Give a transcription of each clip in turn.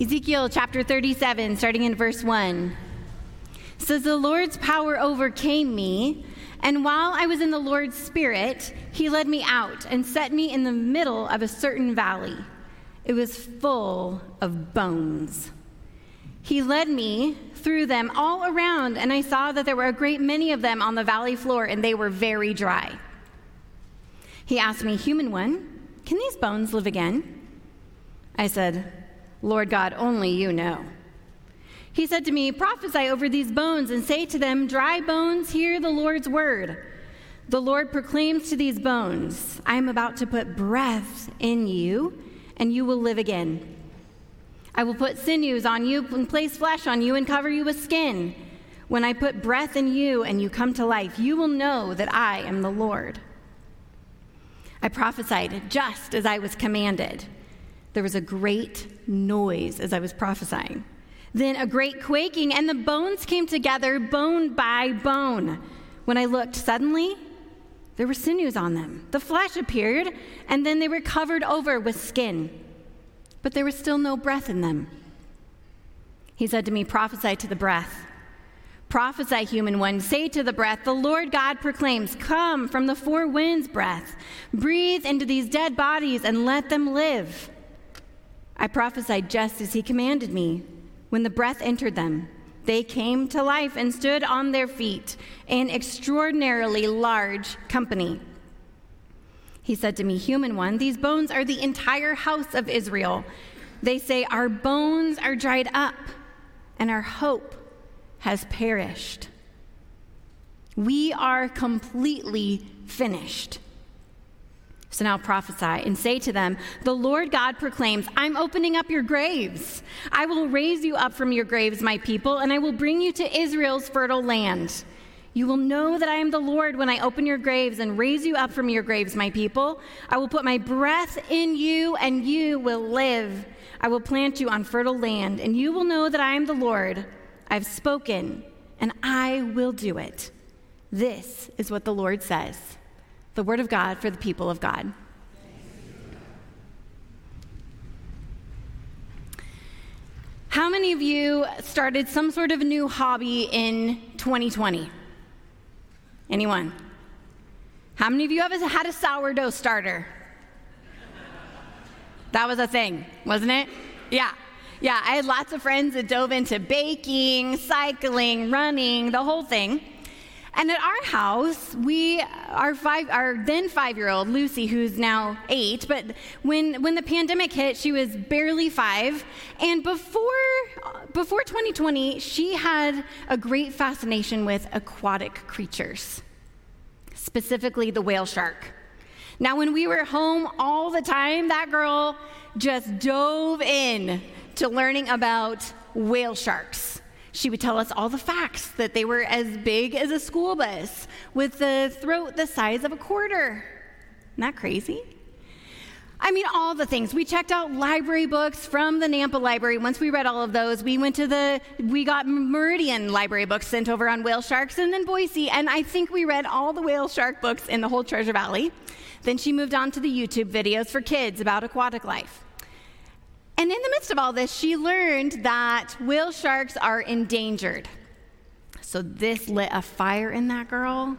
Ezekiel chapter 37, starting in verse 1, says, The Lord's power overcame me, and while I was in the Lord's Spirit, he led me out and set me in the middle of a certain valley. It was full of bones. He led me through them all around, and I saw that there were a great many of them on the valley floor, and they were very dry. He asked me, Human one, can these bones live again? I said, Lord God, only you know. He said to me, Prophesy over these bones and say to them, Dry bones, hear the Lord's word. The Lord proclaims to these bones, I am about to put breath in you, and you will live again. I will put sinews on you and place flesh on you and cover you with skin. When I put breath in you and you come to life, you will know that I am the Lord. I prophesied just as I was commanded. There was a great noise as I was prophesying. Then a great quaking, and the bones came together, bone by bone. When I looked, suddenly there were sinews on them. The flesh appeared, and then they were covered over with skin. But there was still no breath in them. He said to me, Prophesy to the breath. Prophesy, human one. Say to the breath, The Lord God proclaims, Come from the four winds, breath. Breathe into these dead bodies and let them live. I prophesied just as he commanded me. When the breath entered them, they came to life and stood on their feet, an extraordinarily large company. He said to me, Human one, these bones are the entire house of Israel. They say, Our bones are dried up, and our hope has perished. We are completely finished. So now prophesy and say to them, The Lord God proclaims, I'm opening up your graves. I will raise you up from your graves, my people, and I will bring you to Israel's fertile land. You will know that I am the Lord when I open your graves and raise you up from your graves, my people. I will put my breath in you, and you will live. I will plant you on fertile land, and you will know that I am the Lord. I've spoken, and I will do it. This is what the Lord says the word of God for the people of God. How many of you started some sort of new hobby in 2020? Anyone? How many of you have had a sourdough starter? That was a thing, wasn't it? Yeah. Yeah, I had lots of friends that dove into baking, cycling, running, the whole thing. And at our house, we, our five, our then five-year-old Lucy, who's now eight, but when when the pandemic hit, she was barely five. And before before 2020, she had a great fascination with aquatic creatures, specifically the whale shark. Now, when we were home all the time, that girl just dove in to learning about whale sharks. She would tell us all the facts that they were as big as a school bus with the throat the size of a quarter. That crazy? I mean, all the things. We checked out library books from the Nampa Library. Once we read all of those, we went to the, we got Meridian library books sent over on whale sharks and then Boise. And I think we read all the whale shark books in the whole Treasure Valley. Then she moved on to the YouTube videos for kids about aquatic life. And in the midst of all this, she learned that whale sharks are endangered. So this lit a fire in that girl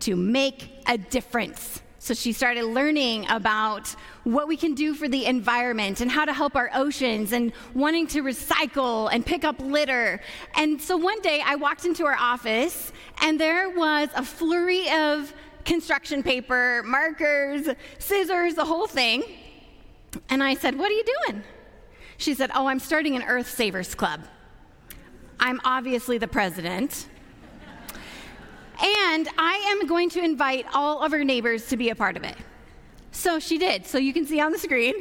to make a difference. So she started learning about what we can do for the environment and how to help our oceans and wanting to recycle and pick up litter. And so one day I walked into her office and there was a flurry of construction paper, markers, scissors, the whole thing. And I said, What are you doing? She said, Oh, I'm starting an Earth Savers Club. I'm obviously the president. And I am going to invite all of her neighbors to be a part of it. So she did. So you can see on the screen,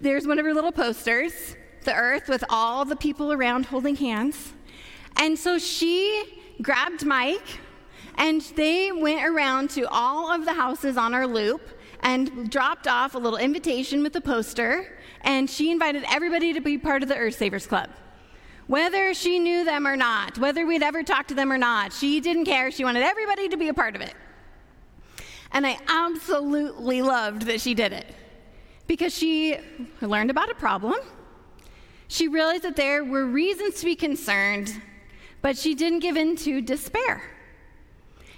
there's one of her little posters, the earth with all the people around holding hands. And so she grabbed Mike and they went around to all of the houses on our loop and dropped off a little invitation with a poster and she invited everybody to be part of the Earth Savers Club. Whether she knew them or not, whether we'd ever talked to them or not, she didn't care. She wanted everybody to be a part of it. And I absolutely loved that she did it because she learned about a problem. She realized that there were reasons to be concerned, but she didn't give in to despair.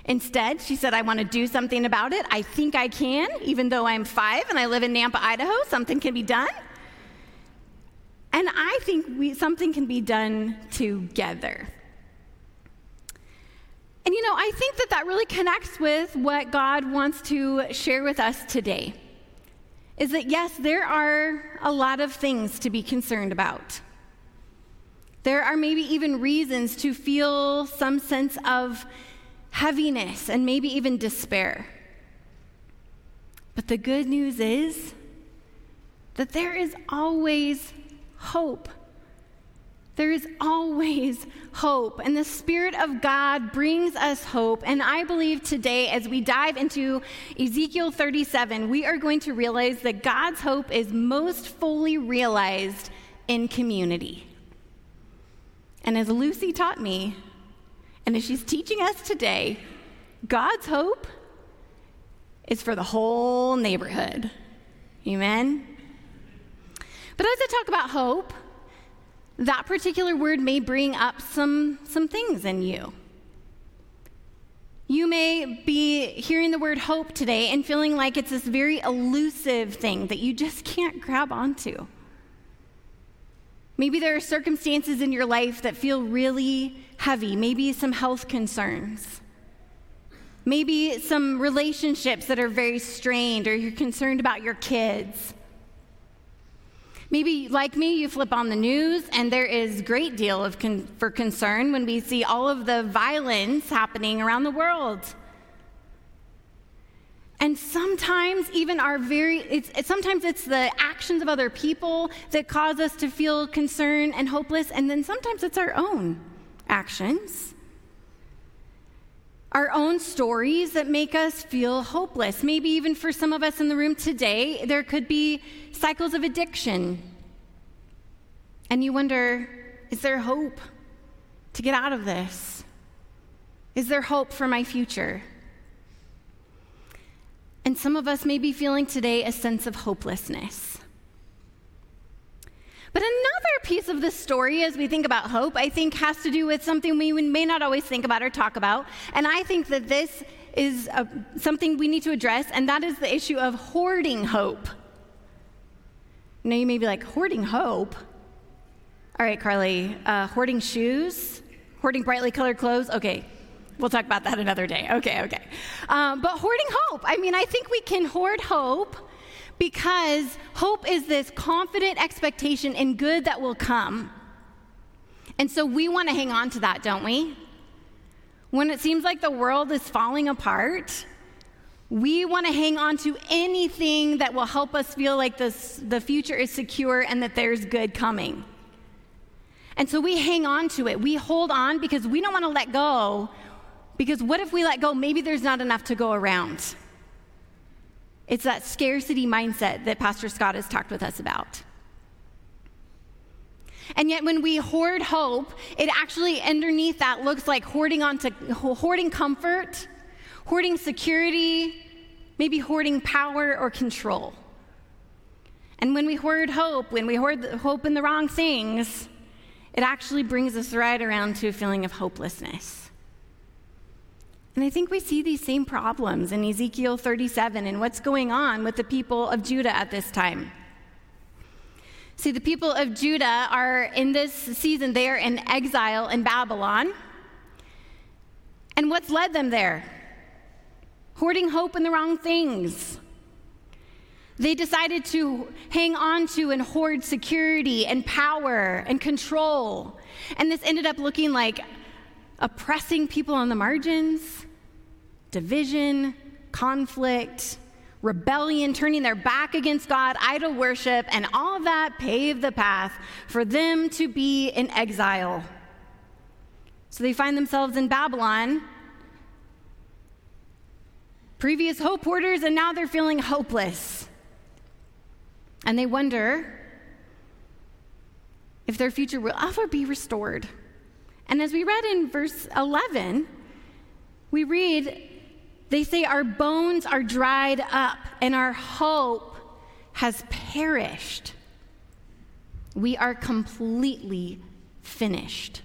Instead, she said, I want to do something about it. I think I can, even though I'm five and I live in Nampa, Idaho, something can be done. And I think we, something can be done together. And you know, I think that that really connects with what God wants to share with us today. Is that yes, there are a lot of things to be concerned about. There are maybe even reasons to feel some sense of heaviness and maybe even despair. But the good news is that there is always hope. There is always hope. And the Spirit of God brings us hope. And I believe today, as we dive into Ezekiel 37, we are going to realize that God's hope is most fully realized in community. And as Lucy taught me, and as she's teaching us today, God's hope is for the whole neighborhood. Amen? But as I talk about hope, that particular word may bring up some, some things in you. You may be hearing the word hope today and feeling like it's this very elusive thing that you just can't grab onto. Maybe there are circumstances in your life that feel really heavy, maybe some health concerns. Maybe some relationships that are very strained, or you're concerned about your kids. Maybe, like me, you flip on the news and there is great deal of con- for concern when we see all of the violence happening around the world. And sometimes, even our very, it's, sometimes it's the actions of other people that cause us to feel concern and hopeless, and then sometimes it's our own actions, our own stories that make us feel hopeless. Maybe even for some of us in the room today, there could be cycles of addiction. And you wonder is there hope to get out of this? Is there hope for my future? And some of us may be feeling today a sense of hopelessness. But another piece of the story, as we think about hope, I think has to do with something we may not always think about or talk about. And I think that this is a, something we need to address, and that is the issue of hoarding hope. Now, you may be like, hoarding hope? All right, Carly, uh, hoarding shoes? Hoarding brightly colored clothes? Okay, We'll talk about that another day. Okay, okay. Um, but hoarding hope. I mean, I think we can hoard hope because hope is this confident expectation in good that will come. And so we want to hang on to that, don't we? When it seems like the world is falling apart, we want to hang on to anything that will help us feel like this, the future is secure and that there's good coming. And so we hang on to it. We hold on because we don't want to let go. Because what if we let go? Maybe there's not enough to go around. It's that scarcity mindset that Pastor Scott has talked with us about. And yet, when we hoard hope, it actually underneath that looks like hoarding onto hoarding comfort, hoarding security, maybe hoarding power or control. And when we hoard hope, when we hoard hope in the wrong things, it actually brings us right around to a feeling of hopelessness. And I think we see these same problems in Ezekiel 37 and what's going on with the people of Judah at this time. See, the people of Judah are in this season, they are in exile in Babylon. And what's led them there? Hoarding hope in the wrong things. They decided to hang on to and hoard security and power and control. And this ended up looking like oppressing people on the margins, division, conflict, rebellion, turning their back against God, idol worship, and all of that paved the path for them to be in exile. So they find themselves in Babylon, previous hope hoarders, and now they're feeling hopeless. And they wonder if their future will ever be restored. And as we read in verse 11, we read, they say, Our bones are dried up and our hope has perished. We are completely finished.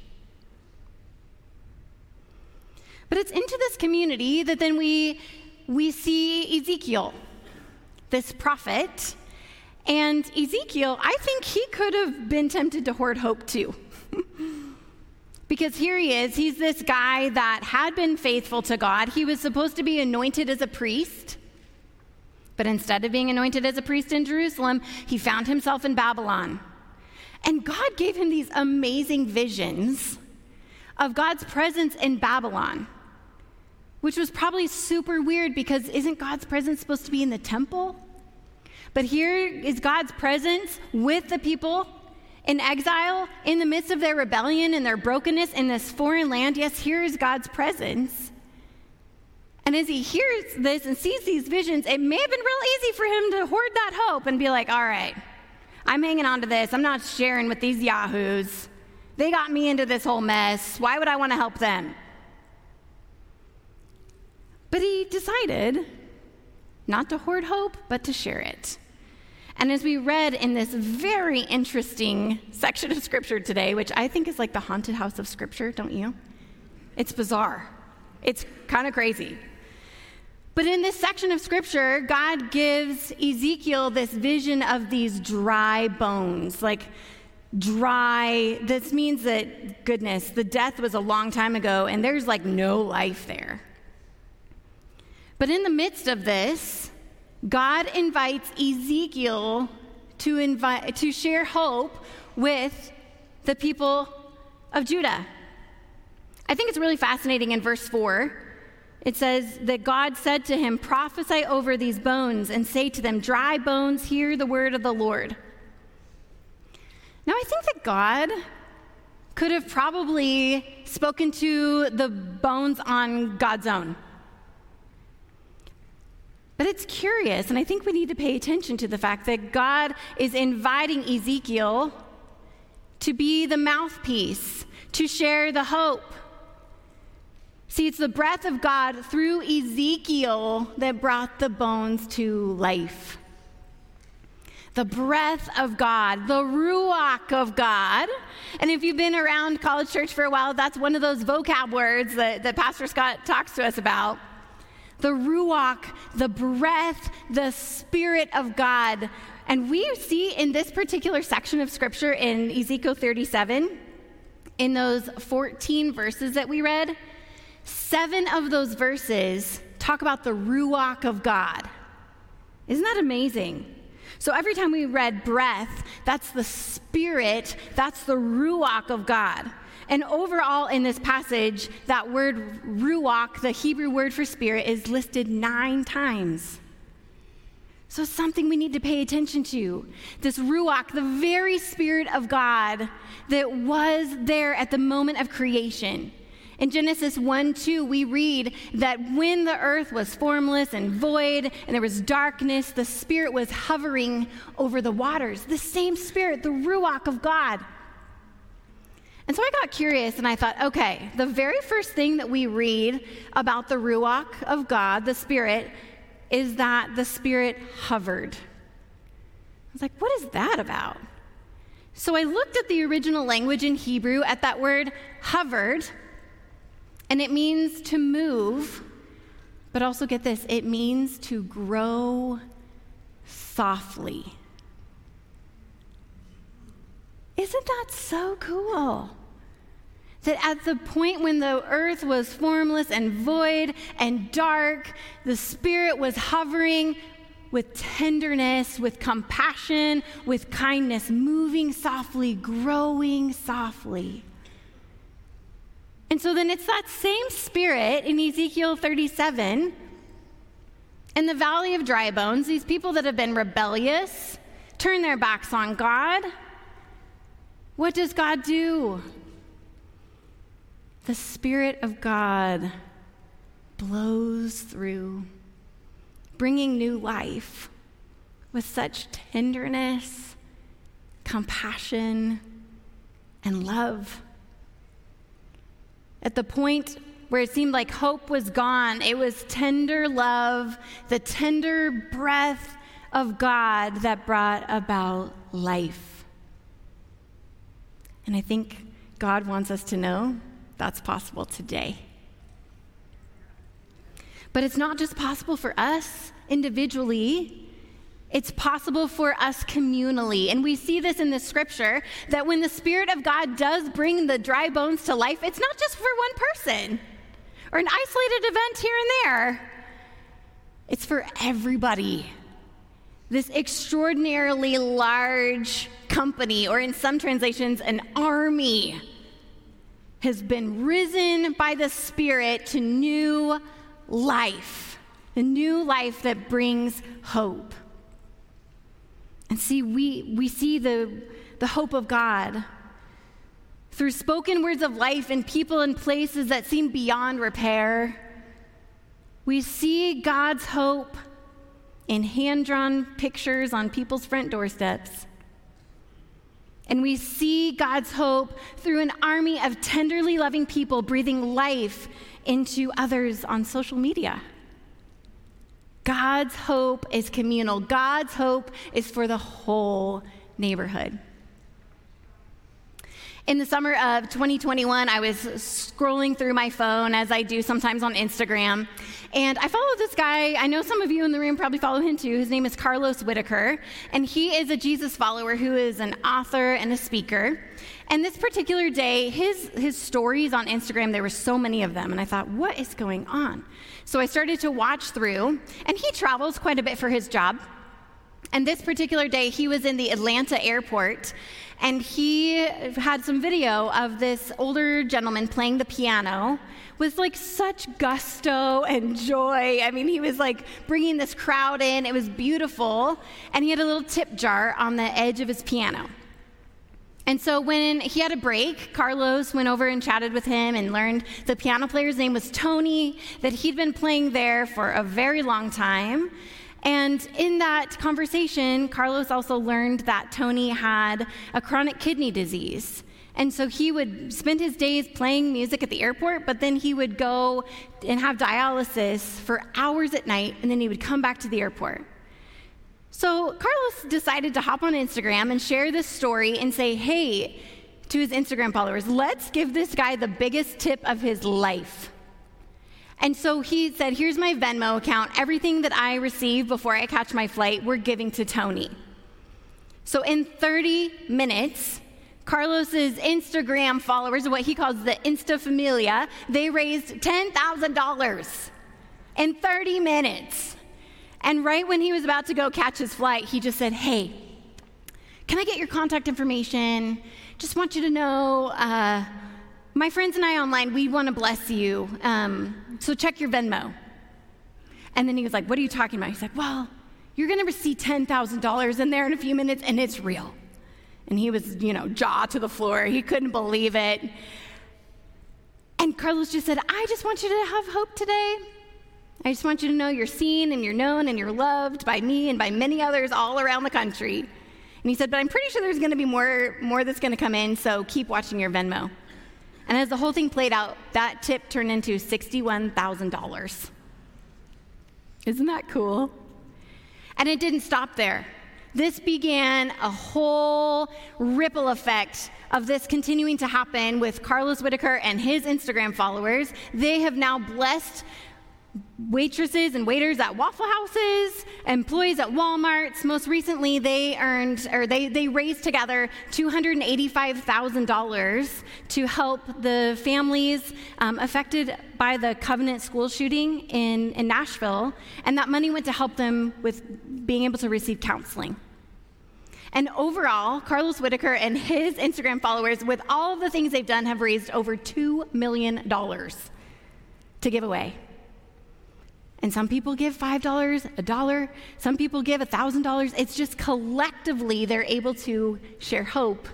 But it's into this community that then we, we see Ezekiel, this prophet. And Ezekiel, I think he could have been tempted to hoard hope too. because here he is. He's this guy that had been faithful to God. He was supposed to be anointed as a priest. But instead of being anointed as a priest in Jerusalem, he found himself in Babylon. And God gave him these amazing visions of God's presence in Babylon which was probably super weird because isn't God's presence supposed to be in the temple? But here is God's presence with the people in exile in the midst of their rebellion and their brokenness in this foreign land. Yes, here is God's presence. And as he hears this and sees these visions, it may have been real easy for him to hoard that hope and be like, all right, I'm hanging on to this. I'm not sharing with these yahoos. They got me into this whole mess. Why would I want to help them? But he decided not to hoard hope, but to share it. And as we read in this very interesting section of scripture today, which I think is like the haunted house of scripture, don't you? It's bizarre. It's kind of crazy. But in this section of scripture, God gives Ezekiel this vision of these dry bones, like dry. This means that, goodness, the death was a long time ago and there's like no life there. But in the midst of this, God invites Ezekiel to, invite, to share hope with the people of Judah. I think it's really fascinating in verse 4. It says that God said to him, Prophesy over these bones and say to them, Dry bones, hear the word of the Lord. Now, I think that God could have probably spoken to the bones on God's own. But it's curious, and I think we need to pay attention to the fact that God is inviting Ezekiel to be the mouthpiece, to share the hope. See, it's the breath of God through Ezekiel that brought the bones to life. The breath of God, the ruach of God. And if you've been around college church for a while, that's one of those vocab words that, that Pastor Scott talks to us about the Ruach, the breath, the Spirit of God. And we see in this particular section of scripture in Ezekiel 37, in those 14 verses that we read, seven of those verses talk about the Ruach of God. Isn't that amazing? So every time we read breath, that's the Spirit, that's the Ruach of God. And overall, in this passage, that word ruach, the Hebrew word for spirit, is listed nine times. So, something we need to pay attention to. This ruach, the very spirit of God that was there at the moment of creation. In Genesis 1 2, we read that when the earth was formless and void and there was darkness, the Spirit was hovering over the waters. The same Spirit, the Ruach of God. And so I got curious and I thought, okay, the very first thing that we read about the Ruach of God, the Spirit, is that the Spirit hovered. I was like, what is that about? So I looked at the original language in Hebrew at that word hovered, and it means to move, but also get this it means to grow softly. Isn't that so cool? That at the point when the earth was formless and void and dark, the Spirit was hovering with tenderness, with compassion, with kindness, moving softly, growing softly. And so then it's that same Spirit in Ezekiel 37 in the valley of dry bones, these people that have been rebellious, turn their backs on God what does God do? The Spirit of God blows through, bringing new life with such tenderness, compassion, and love. At the point where it seemed like hope was gone, it was tender love, the tender breath of God that brought about life. And I think God wants us to know that's possible today. But it's not just possible for us individually, it's possible for us communally. And we see this in the scripture that when the Spirit of God does bring the dry bones to life, it's not just for one person or an isolated event here and there, it's for everybody. This extraordinarily large company, or in some translations, an army, has been risen by the Spirit to new life, the new life that brings hope. And see, we, we see the, the hope of God through spoken words of life in people and places that seem beyond repair. We see God's hope in hand drawn pictures on people's front doorsteps. And we see God's hope through an army of tenderly loving people breathing life into others on social media. God's hope is communal, God's hope is for the whole neighborhood. In the summer of 2021, I was scrolling through my phone as I do sometimes on Instagram, and I follow this guy. I know some of you in the room probably follow him too. His name is Carlos Whittaker, and he is a Jesus follower who is an author and a speaker. And this particular day, his, his stories on Instagram, there were so many of them, and I thought, what is going on? So I started to watch through, and he travels quite a bit for his job. And this particular day, he was in the Atlanta airport, and he had some video of this older gentleman playing the piano with like such gusto and joy. I mean, he was like bringing this crowd in. It was beautiful. And he had a little tip jar on the edge of his piano. And so when he had a break, Carlos went over and chatted with him and learned the piano player's name was Tony, that he'd been playing there for a very long time. And in that conversation, Carlos also learned that Tony had a chronic kidney disease. And so he would spend his days playing music at the airport, but then he would go and have dialysis for hours at night, and then he would come back to the airport. So Carlos decided to hop on Instagram and share this story and say, hey, to his Instagram followers, let's give this guy the biggest tip of his life. And so he said, Here's my Venmo account. Everything that I receive before I catch my flight, we're giving to Tony. So in 30 minutes, Carlos's Instagram followers, what he calls the Insta Familia, they raised $10,000 in 30 minutes. And right when he was about to go catch his flight, he just said, Hey, can I get your contact information? Just want you to know uh, my friends and I online, we want to bless you. Um, so check your Venmo. And then he was like, What are you talking about? He's like, Well, you're going to receive $10,000 in there in a few minutes, and it's real. And he was, you know, jaw to the floor. He couldn't believe it. And Carlos just said, I just want you to have hope today. I just want you to know you're seen and you're known and you're loved by me and by many others all around the country. And he said, But I'm pretty sure there's going to be more, more that's going to come in, so keep watching your Venmo. And as the whole thing played out, that tip turned into $61,000. Isn't that cool? And it didn't stop there. This began a whole ripple effect of this continuing to happen with Carlos Whittaker and his Instagram followers. They have now blessed waitresses and waiters at Waffle Houses, employees at Walmart's. Most recently, they earned or they, they raised together $285,000 to help the families um, affected by the Covenant school shooting in, in Nashville. And that money went to help them with being able to receive counseling. And overall, Carlos Whittaker and his Instagram followers, with all of the things they've done, have raised over $2 million to give away. And some people give $5, a dollar. Some people give $1,000. It's just collectively they're able to share hope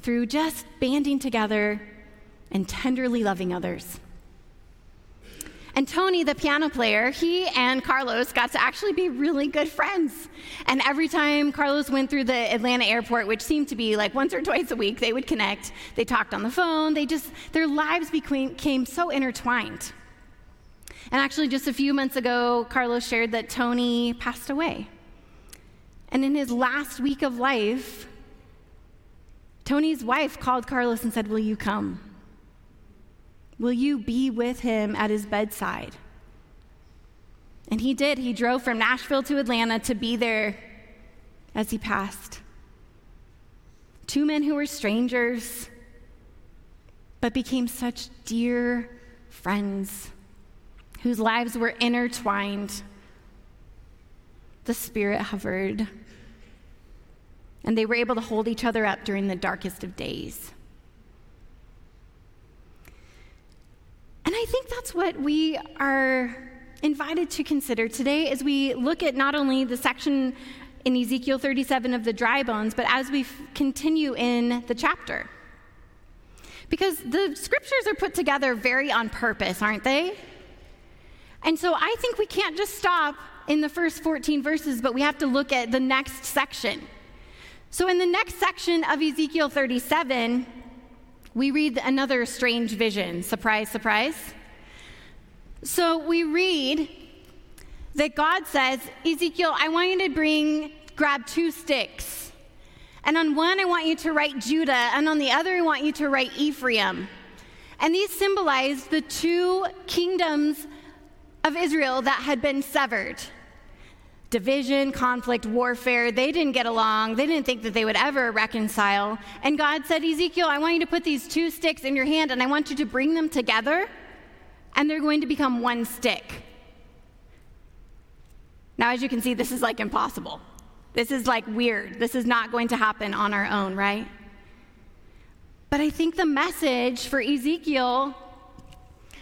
through just banding together and tenderly loving others. And Tony, the piano player, he and Carlos got to actually be really good friends. And every time Carlos went through the Atlanta airport, which seemed to be like once or twice a week, they would connect. They talked on the phone. They just, their lives became so intertwined. And actually, just a few months ago, Carlos shared that Tony passed away. And in his last week of life, Tony's wife called Carlos and said, Will you come? Will you be with him at his bedside? And he did. He drove from Nashville to Atlanta to be there as he passed. Two men who were strangers, but became such dear friends whose lives were intertwined. The Spirit hovered and they were able to hold each other up during the darkest of days. And I think that's what we are invited to consider today as we look at not only the section in Ezekiel 37 of the dry bones, but as we f- continue in the chapter. Because the scriptures are put together very on purpose, aren't they? And so I think we can't just stop in the first 14 verses, but we have to look at the next section. So, in the next section of Ezekiel 37, we read another strange vision. Surprise, surprise. So, we read that God says, Ezekiel, I want you to bring, grab two sticks. And on one, I want you to write Judah, and on the other, I want you to write Ephraim. And these symbolize the two kingdoms of Israel that had been severed division, conflict, warfare. They didn't get along. They didn't think that they would ever reconcile. And God said, Ezekiel, I want you to put these two sticks in your hand and I want you to bring them together, and they're going to become one stick. Now, as you can see, this is like impossible. This is like weird. This is not going to happen on our own, right? But I think the message for Ezekiel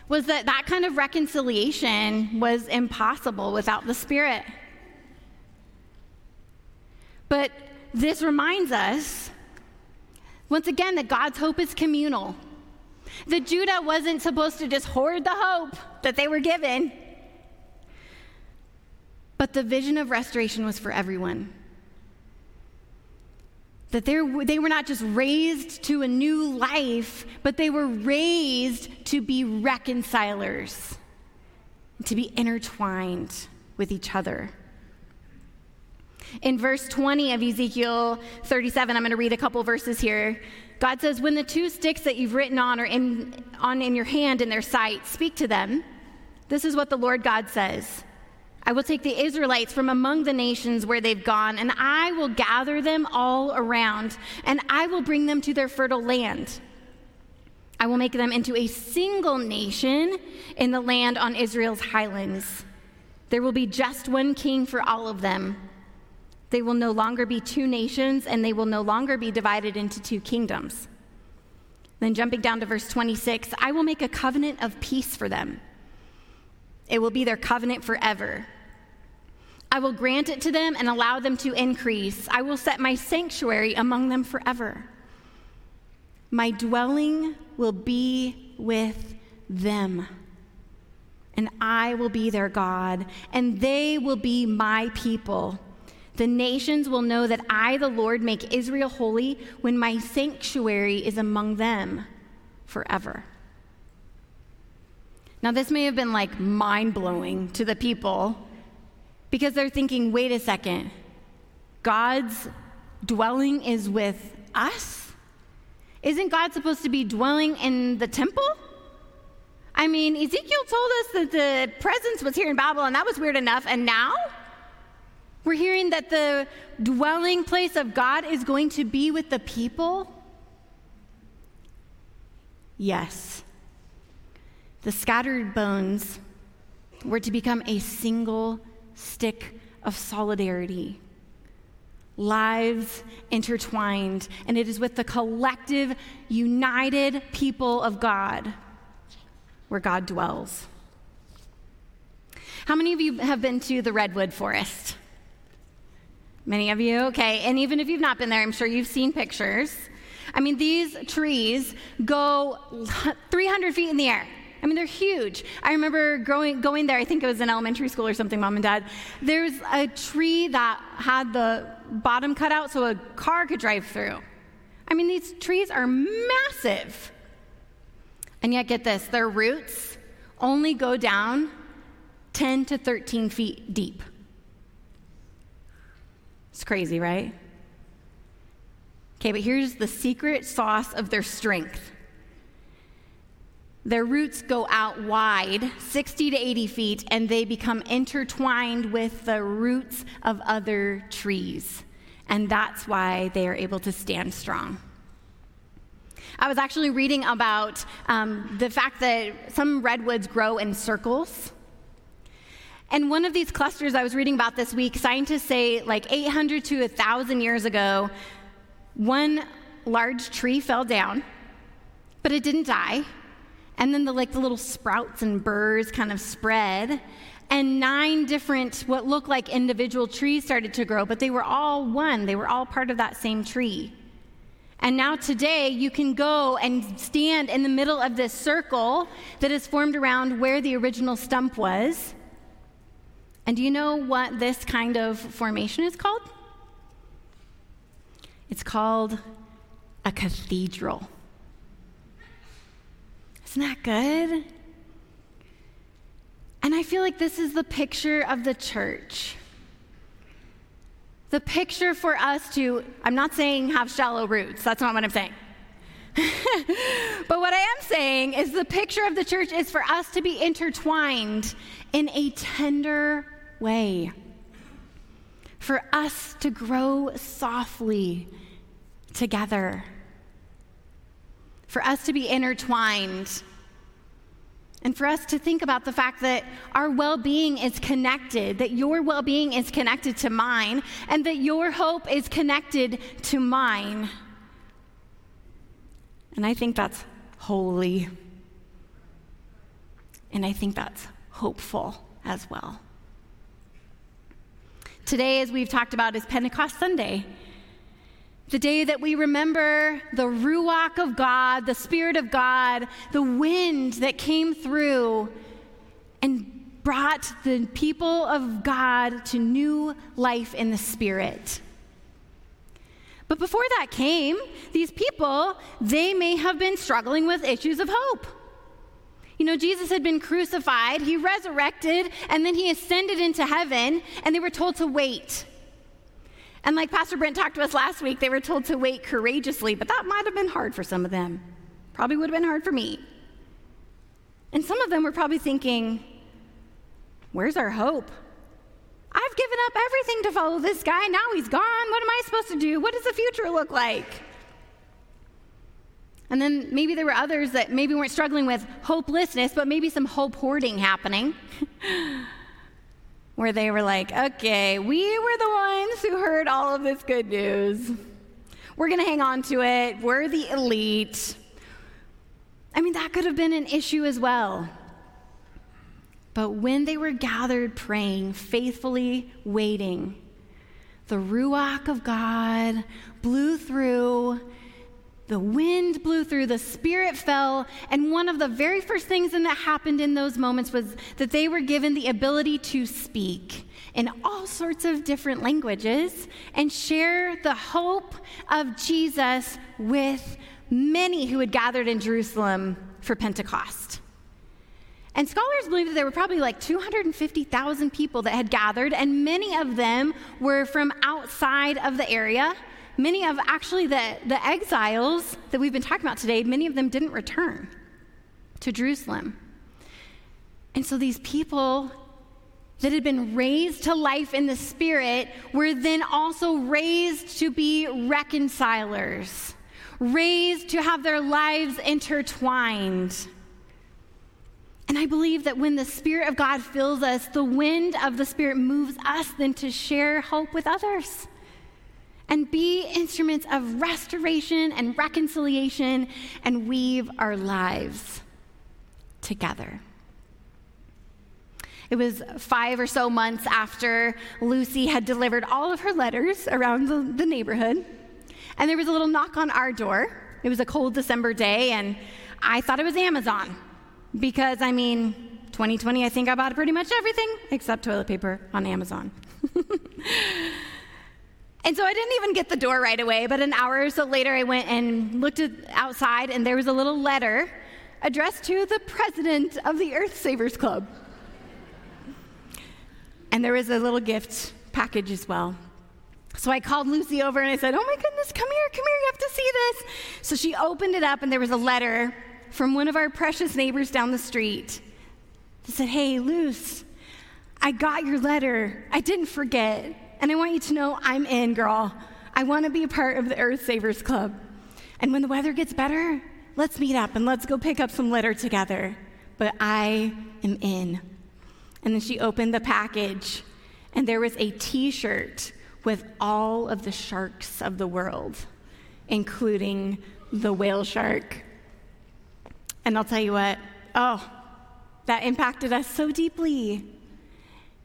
was that that kind of reconciliation was impossible without the Spirit. But this reminds us, once again, that God's hope is communal. That Judah wasn't supposed to just hoard the hope that they were given, but the vision of restoration was for everyone. That they were not just raised to a new life, but they were raised to be reconcilers, to be intertwined with each other. In verse 20 of Ezekiel 37, I'm going to read a couple verses here. God says, When the two sticks that you've written on are in, on in your hand in their sight, speak to them. This is what the Lord God says I will take the Israelites from among the nations where they've gone, and I will gather them all around, and I will bring them to their fertile land. I will make them into a single nation in the land on Israel's highlands. There will be just one king for all of them. They will no longer be two nations, and they will no longer be divided into two kingdoms. Then, jumping down to verse 26, I will make a covenant of peace for them. It will be their covenant forever. I will grant it to them and allow them to increase. I will set my sanctuary among them forever. My dwelling will be with them, and I will be their God, and they will be my people. The nations will know that I, the Lord, make Israel holy when my sanctuary is among them forever. Now, this may have been like mind blowing to the people because they're thinking, wait a second, God's dwelling is with us? Isn't God supposed to be dwelling in the temple? I mean, Ezekiel told us that the presence was here in Babylon. That was weird enough. And now? We're hearing that the dwelling place of God is going to be with the people. Yes. The scattered bones were to become a single stick of solidarity. Lives intertwined, and it is with the collective, united people of God where God dwells. How many of you have been to the Redwood Forest? Many of you, okay. And even if you've not been there, I'm sure you've seen pictures. I mean, these trees go 300 feet in the air. I mean, they're huge. I remember growing, going there, I think it was in elementary school or something, mom and dad. There's a tree that had the bottom cut out so a car could drive through. I mean, these trees are massive. And yet, get this their roots only go down 10 to 13 feet deep. It's crazy, right? Okay, but here's the secret sauce of their strength. Their roots go out wide, 60 to 80 feet, and they become intertwined with the roots of other trees. And that's why they are able to stand strong. I was actually reading about um, the fact that some redwoods grow in circles. And one of these clusters I was reading about this week, scientists say like 800 to 1,000 years ago, one large tree fell down, but it didn't die. And then the like the little sprouts and burrs kind of spread, and nine different what looked like individual trees started to grow, but they were all one. They were all part of that same tree. And now today you can go and stand in the middle of this circle that is formed around where the original stump was. And do you know what this kind of formation is called? It's called a cathedral. Isn't that good? And I feel like this is the picture of the church. The picture for us to, I'm not saying have shallow roots, that's not what I'm saying. but what I am saying is the picture of the church is for us to be intertwined in a tender way. For us to grow softly together. For us to be intertwined. And for us to think about the fact that our well being is connected, that your well being is connected to mine, and that your hope is connected to mine. And I think that's holy. And I think that's hopeful as well. Today, as we've talked about, is Pentecost Sunday. The day that we remember the Ruach of God, the Spirit of God, the wind that came through and brought the people of God to new life in the Spirit. But before that came, these people, they may have been struggling with issues of hope. You know, Jesus had been crucified, he resurrected, and then he ascended into heaven, and they were told to wait. And like Pastor Brent talked to us last week, they were told to wait courageously, but that might have been hard for some of them. Probably would have been hard for me. And some of them were probably thinking, Where's our hope? I've given up everything to follow this guy. Now he's gone. What am I supposed to do? What does the future look like? And then maybe there were others that maybe weren't struggling with hopelessness, but maybe some hope hoarding happening. Where they were like, okay, we were the ones who heard all of this good news. We're going to hang on to it. We're the elite. I mean, that could have been an issue as well. But when they were gathered praying, faithfully waiting, the Ruach of God blew through the wind blew through, the Spirit fell, and one of the very first things that happened in those moments was that they were given the ability to speak in all sorts of different languages and share the hope of Jesus with many who had gathered in Jerusalem for Pentecost. And scholars believe that there were probably like 250,000 people that had gathered, and many of them were from outside of the area many of actually the, the exiles that we've been talking about today, many of them didn't return to Jerusalem. And so these people that had been raised to life in the Spirit were then also raised to be reconcilers, raised to have their lives intertwined. And I believe that when the Spirit of God fills us, the wind of the Spirit moves us then to share hope with others and be instruments of restoration and reconciliation and weave our lives together. It was five or so months after Lucy had delivered all of her letters around the, the, neighborhood, and there was a little knock on our door. It was a cold December day, and I thought it was Amazon because, I mean, 2020, I think I bought pretty much everything except toilet paper on Amazon. And so I didn't even get the door right away, but an hour or so later, I went and looked outside, and there was a little letter addressed to the president of the Earth Savers Club. And there was a little gift package as well. So I called Lucy over and I said, Oh my goodness, come here, come here, you have to see this. So she opened it up and there was a letter from one of our precious neighbors down the street that said, Hey, Luce, I got your letter. I didn't forget. And I want you to know I'm in, girl. I want to be a part of the Earth Savers Club. And when the weather gets better, let's meet up and let's go pick up some litter together. But I am in. And then she opened the package, and there was a t shirt with all of the sharks of the world, including the whale shark. And I'll tell you what, oh, that impacted us so deeply.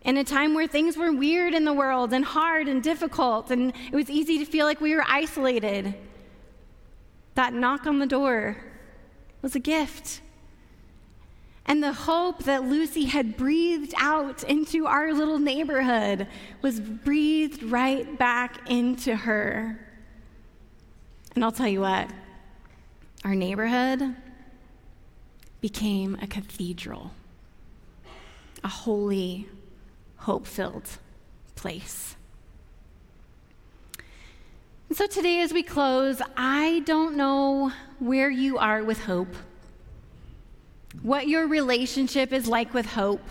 In a time where things were weird in the world and hard and difficult, and it was easy to feel like we were isolated, that knock on the door was a gift. And the hope that Lucy had breathed out into our little neighborhood was breathed right back into her. And I'll tell you what, our neighborhood became a cathedral, a holy, hope filled place. And so today, as we close, I don't know where you are with hope what your relationship is like with hope.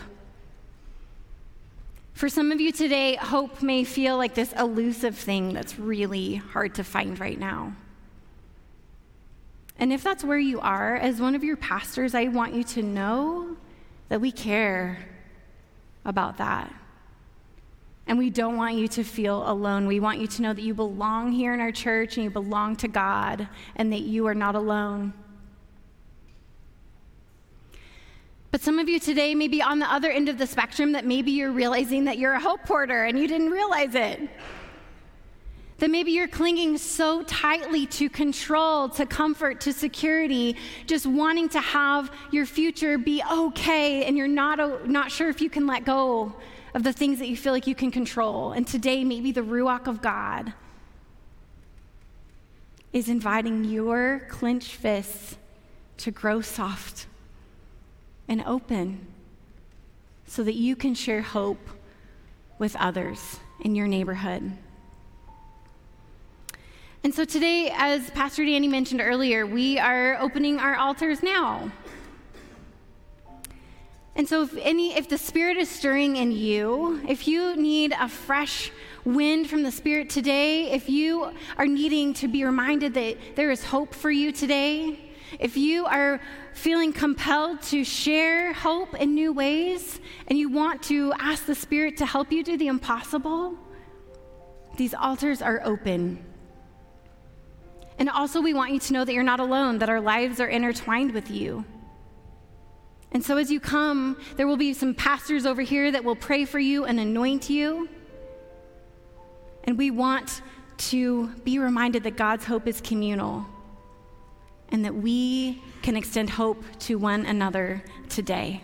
For some of you today, hope may feel like this elusive thing that's really hard to find right now. And if that's where you are, as one of your pastors, I want you to know that we care about that. And we don't want you to feel alone. We want you to know that you belong here in our church and you belong to God and that you are not alone. But some of you today may be on the other end of the spectrum that maybe you're realizing that you're a hope porter and you didn't realize it. That maybe you're clinging so tightly to control, to comfort, to security, just wanting to have your future be okay, and you're not, not sure if you can let go of the things that you feel like you can control. And today, maybe the Ruach of God is inviting your clenched fists to grow soft and open so that you can share hope with others in your neighborhood. And so today, as Pastor Danny mentioned earlier, we are opening our altars now. And so if any if the spirit is stirring in you, if you need a fresh wind from the spirit today, if you are needing to be reminded that there is hope for you today, if you are feeling compelled to share hope in new ways and you want to ask the Spirit to help you do the impossible, these altars are open. And also, we want you to know that you're not alone, that our lives are intertwined with you. And so, as you come, there will be some pastors over here that will pray for you and anoint you. And we want to be reminded that God's hope is communal and that we can extend hope to one another today.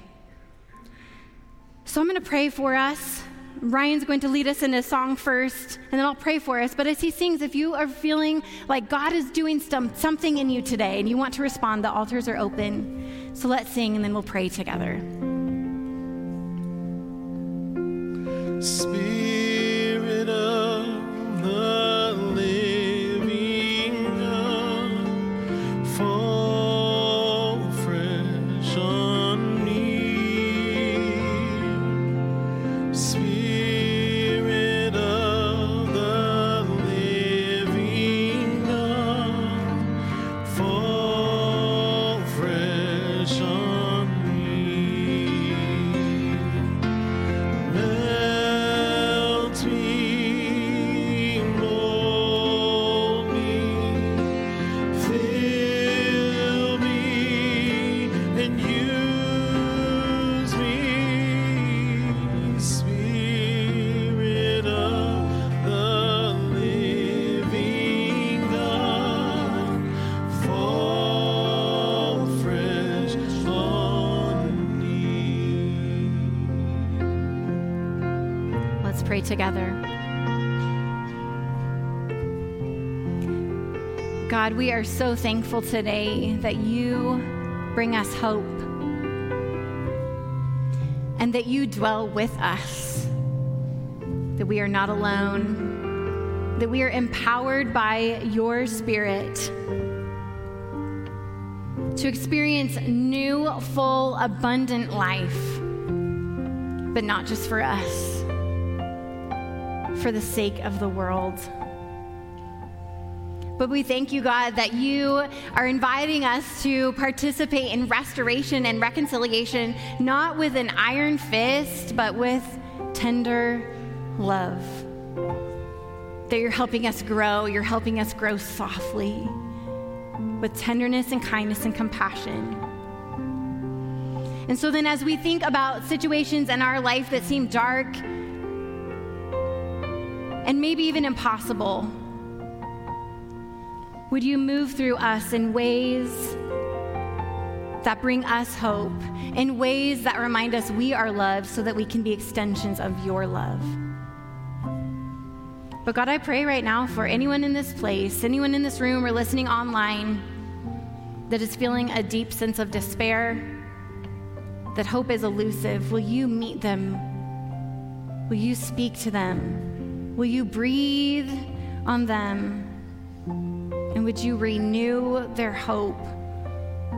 So I'm going to pray for us. Ryan's going to lead us in a song first, and then I'll pray for us. But as he sings, if you are feeling like God is doing some, something in you today and you want to respond, the altars are open. So let's sing, and then we'll pray together. Speak. God, we are so thankful today that you bring us hope and that you dwell with us, that we are not alone, that we are empowered by your Spirit to experience new, full, abundant life, but not just for us, for the sake of the world. But we thank you, God, that you are inviting us to participate in restoration and reconciliation, not with an iron fist, but with tender love. That you're helping us grow, you're helping us grow softly with tenderness and kindness and compassion. And so then, as we think about situations in our life that seem dark and maybe even impossible, would you move through us in ways that bring us hope, in ways that remind us we are loved so that we can be extensions of your love? But God, I pray right now for anyone in this place, anyone in this room or listening online that is feeling a deep sense of despair, that hope is elusive. Will you meet them? Will you speak to them? Will you breathe on them? And would you renew their hope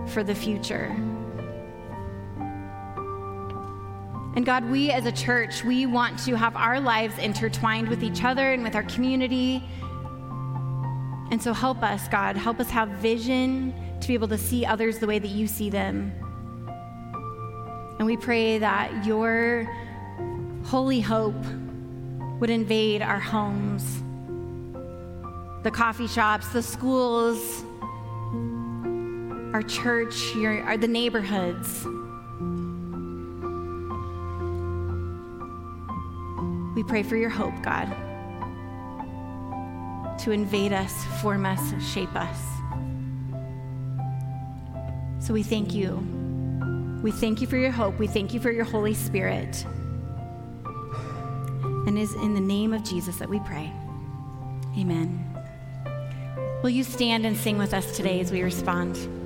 for the future? And God, we as a church, we want to have our lives intertwined with each other and with our community. And so help us, God. Help us have vision to be able to see others the way that you see them. And we pray that your holy hope would invade our homes the coffee shops, the schools, our church, your, our, the neighborhoods. We pray for your hope, God, to invade us, form us, shape us. So we thank you. We thank you for your hope. We thank you for your Holy Spirit. And it is in the name of Jesus that we pray. Amen. Will you stand and sing with us today as we respond?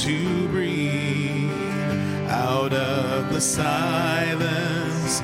To breathe out of the silence.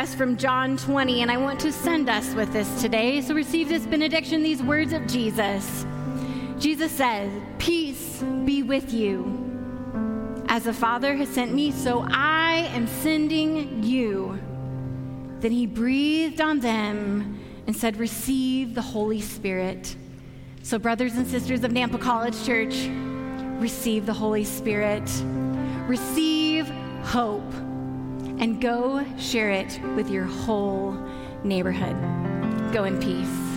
Us from John 20, and I want to send us with this today. So receive this benediction, these words of Jesus. Jesus says, Peace be with you. As the Father has sent me, so I am sending you. Then he breathed on them and said, Receive the Holy Spirit. So, brothers and sisters of Nampa College Church, receive the Holy Spirit, receive hope, and go share it with your whole neighborhood. Go in peace.